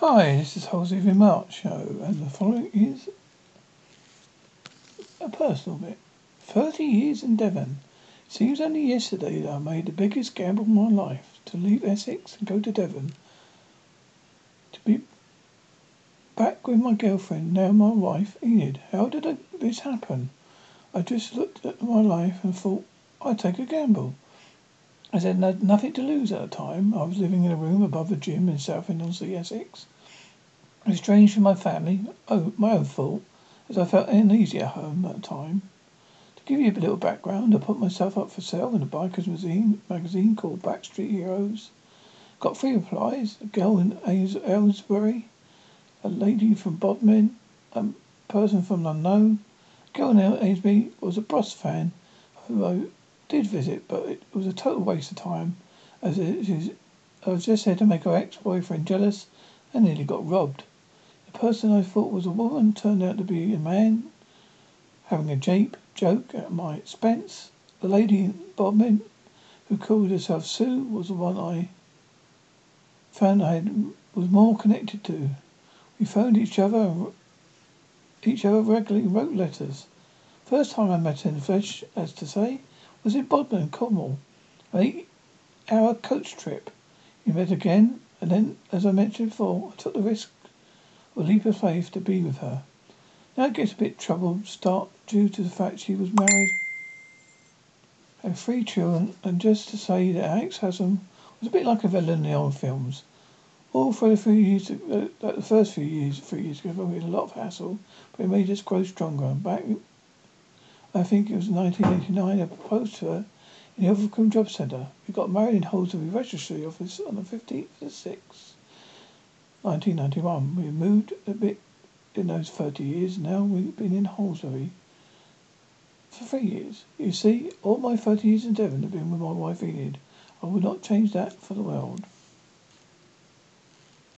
Hi, this is Halsey March Show, and the following is a personal bit. Thirty years in Devon. Seems only yesterday that I made the biggest gamble of my life to leave Essex and go to Devon. To be back with my girlfriend, now my wife, Enid. How did I, this happen? I just looked at my life and thought I'd take a gamble. I had nothing to lose at the time. I was living in a room above the gym in Southend-on-Sea, Essex. It was strange for my family, oh, my own fault, as I felt uneasy at home at the time. To give you a little background, I put myself up for sale in a biker's magazine, magazine called Backstreet Heroes. Got three replies: a girl in Aylesbury, a lady from Bodmin, a person from unknown. A girl in Aylesbury was a Bros fan who did visit, but it was a total waste of time, as it is, I was just there to make her ex-boyfriend jealous and nearly got robbed. The person I thought was a woman turned out to be a man having a jape joke at my expense. The lady in Bodmin who called herself Sue was the one I found I had, was more connected to. We phoned each other each other regularly wrote letters. First time I met in flesh, as to say, was in Bodmin, Cornwall. An eight hour coach trip. We met again, and then, as I mentioned before, I took the risk a leap of faith to be with her. Now it gets a bit troubled start due to the fact she was married, had three children, and just to say that Alex Haslam was a bit like a villain in the old films. All for the few years, uh, the first few years, three years ago, we had a lot of hassle, but it made us grow stronger. And Back I think it was 1989, I proposed to her in the Overcombe Job Centre. We got married in Holsworthy Registry Office on the 15th of 6th, 1991. We moved a bit in those 30 years. Now we've been in Holsworthy for three years. You see, all my 30 years in Devon have been with my wife Enid. I would not change that for the world.